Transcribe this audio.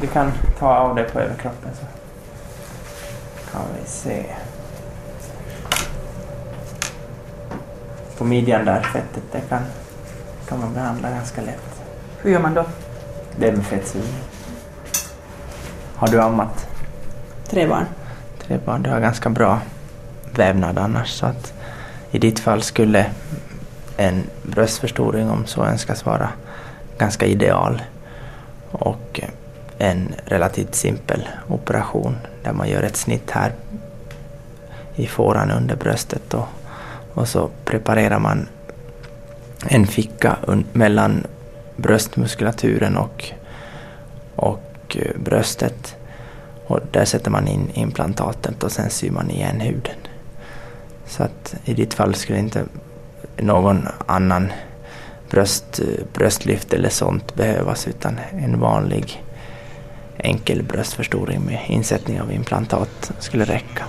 Vi kan ta av det på överkroppen så kan vi se. På midjan där, fettet, det kan, kan man behandla ganska lätt. Hur gör man då? Det är med fettsugning. Har du ammat Tre barn. tre barn? Du har ganska bra vävnad annars så att i ditt fall skulle en bröstförstoring om så önskas vara ganska ideal. Och en relativt simpel operation där man gör ett snitt här i fåran under bröstet och, och så preparerar man en ficka mellan bröstmuskulaturen och, och eh, bröstet. Och där sätter man in implantatet och sen syr man igen huden. Så att i ditt fall skulle inte någon annan bröst, eh, bröstlyft eller sånt behövas utan en vanlig enkel bröstförstoring med insättning av implantat skulle räcka.